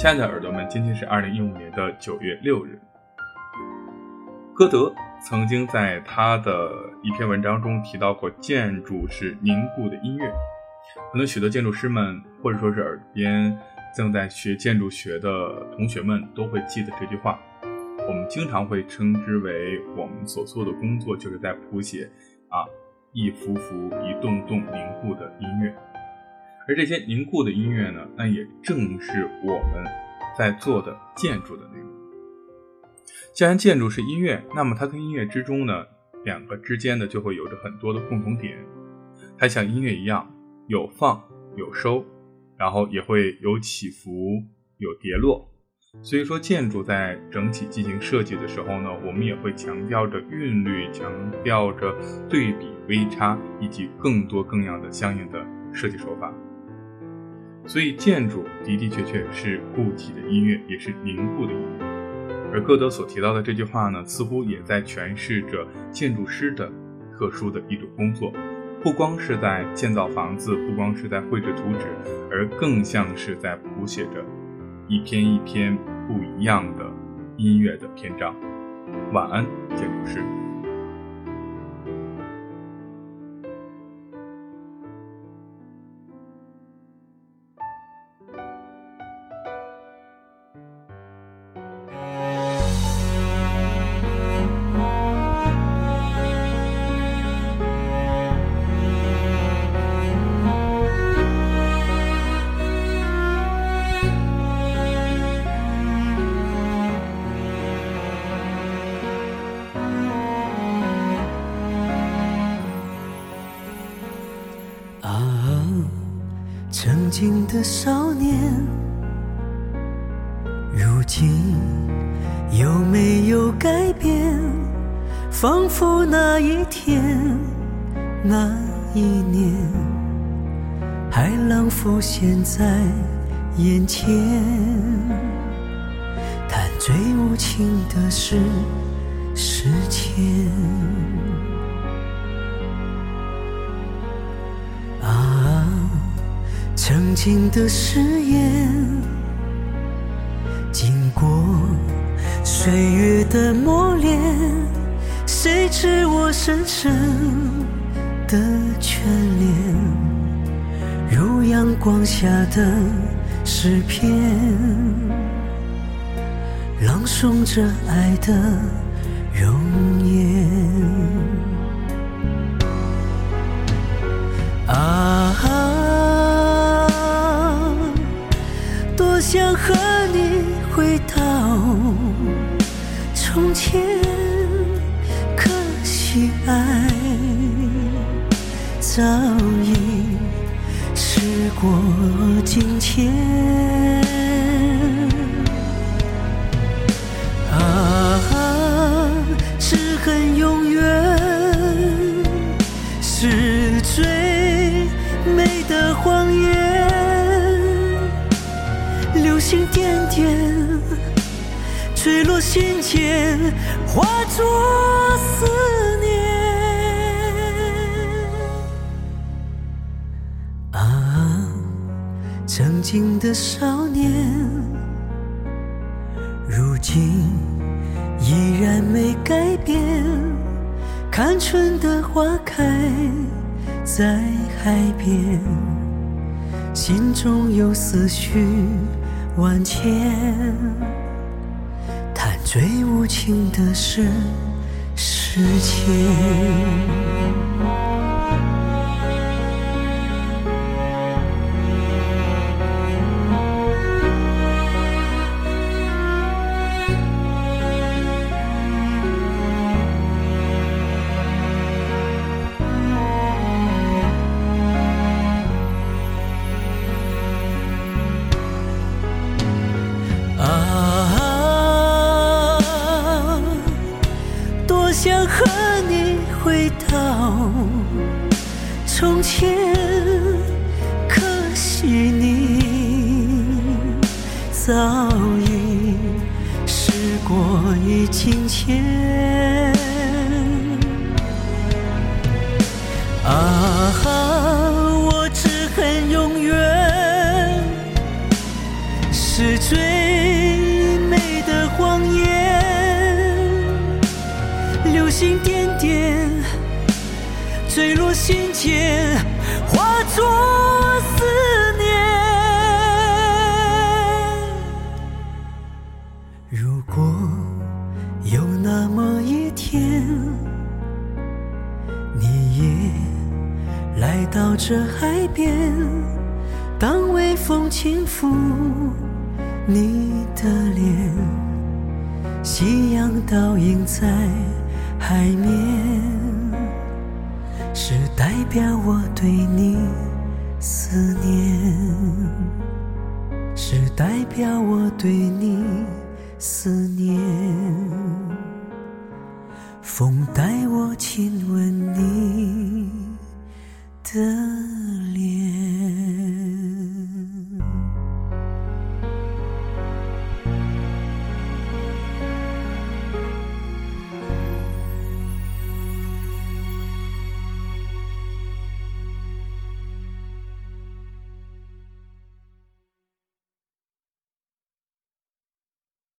亲爱的耳朵们，今天是二零一五年的九月六日。歌德曾经在他的一篇文章中提到过，建筑是凝固的音乐。可能许多建筑师们，或者说是耳边正在学建筑学的同学们，都会记得这句话。我们经常会称之为，我们所做的工作就是在谱写啊一幅幅、一栋栋凝固的音乐。而这些凝固的音乐呢，那也正是我们在做的建筑的内容。既然建筑是音乐，那么它跟音乐之中呢，两个之间呢就会有着很多的共同点。它像音乐一样，有放有收，然后也会有起伏有跌落。所以说，建筑在整体进行设计的时候呢，我们也会强调着韵律，强调着对比微差，以及更多更样的相应的设计手法。所以，建筑的的确确是固体的音乐，也是凝固的音乐。而歌德所提到的这句话呢，似乎也在诠释着建筑师的特殊的一种工作，不光是在建造房子，不光是在绘制图纸，而更像是在谱写着一篇一篇不一样的音乐的篇章。晚安，建筑师。曾经的少年，如今有没有改变？仿佛那一天、那一年，海浪浮现在眼前。但最无情的是时间。曾经的誓言，经过岁月的磨练，谁知我深深的眷恋，如阳光下的诗篇，朗诵着爱的容颜。到从前，可惜爱早已时过境迁。啊，只恨永远是最美的谎言。流星点点坠落心间，化作思念。啊，曾经的少年，如今依然没改变。看春的花开在海边，心中有思绪。万千，最无情的是时间。从前，可惜你早已时过境迁。啊，我只恨永远。是最美的谎言，流星点点。坠落心间化作思念。如果有那么一天，你也来到这海边，当微风轻拂你的脸，夕阳倒映在海面，是代表我对你思念，是代表我对你思念。风带我亲吻你的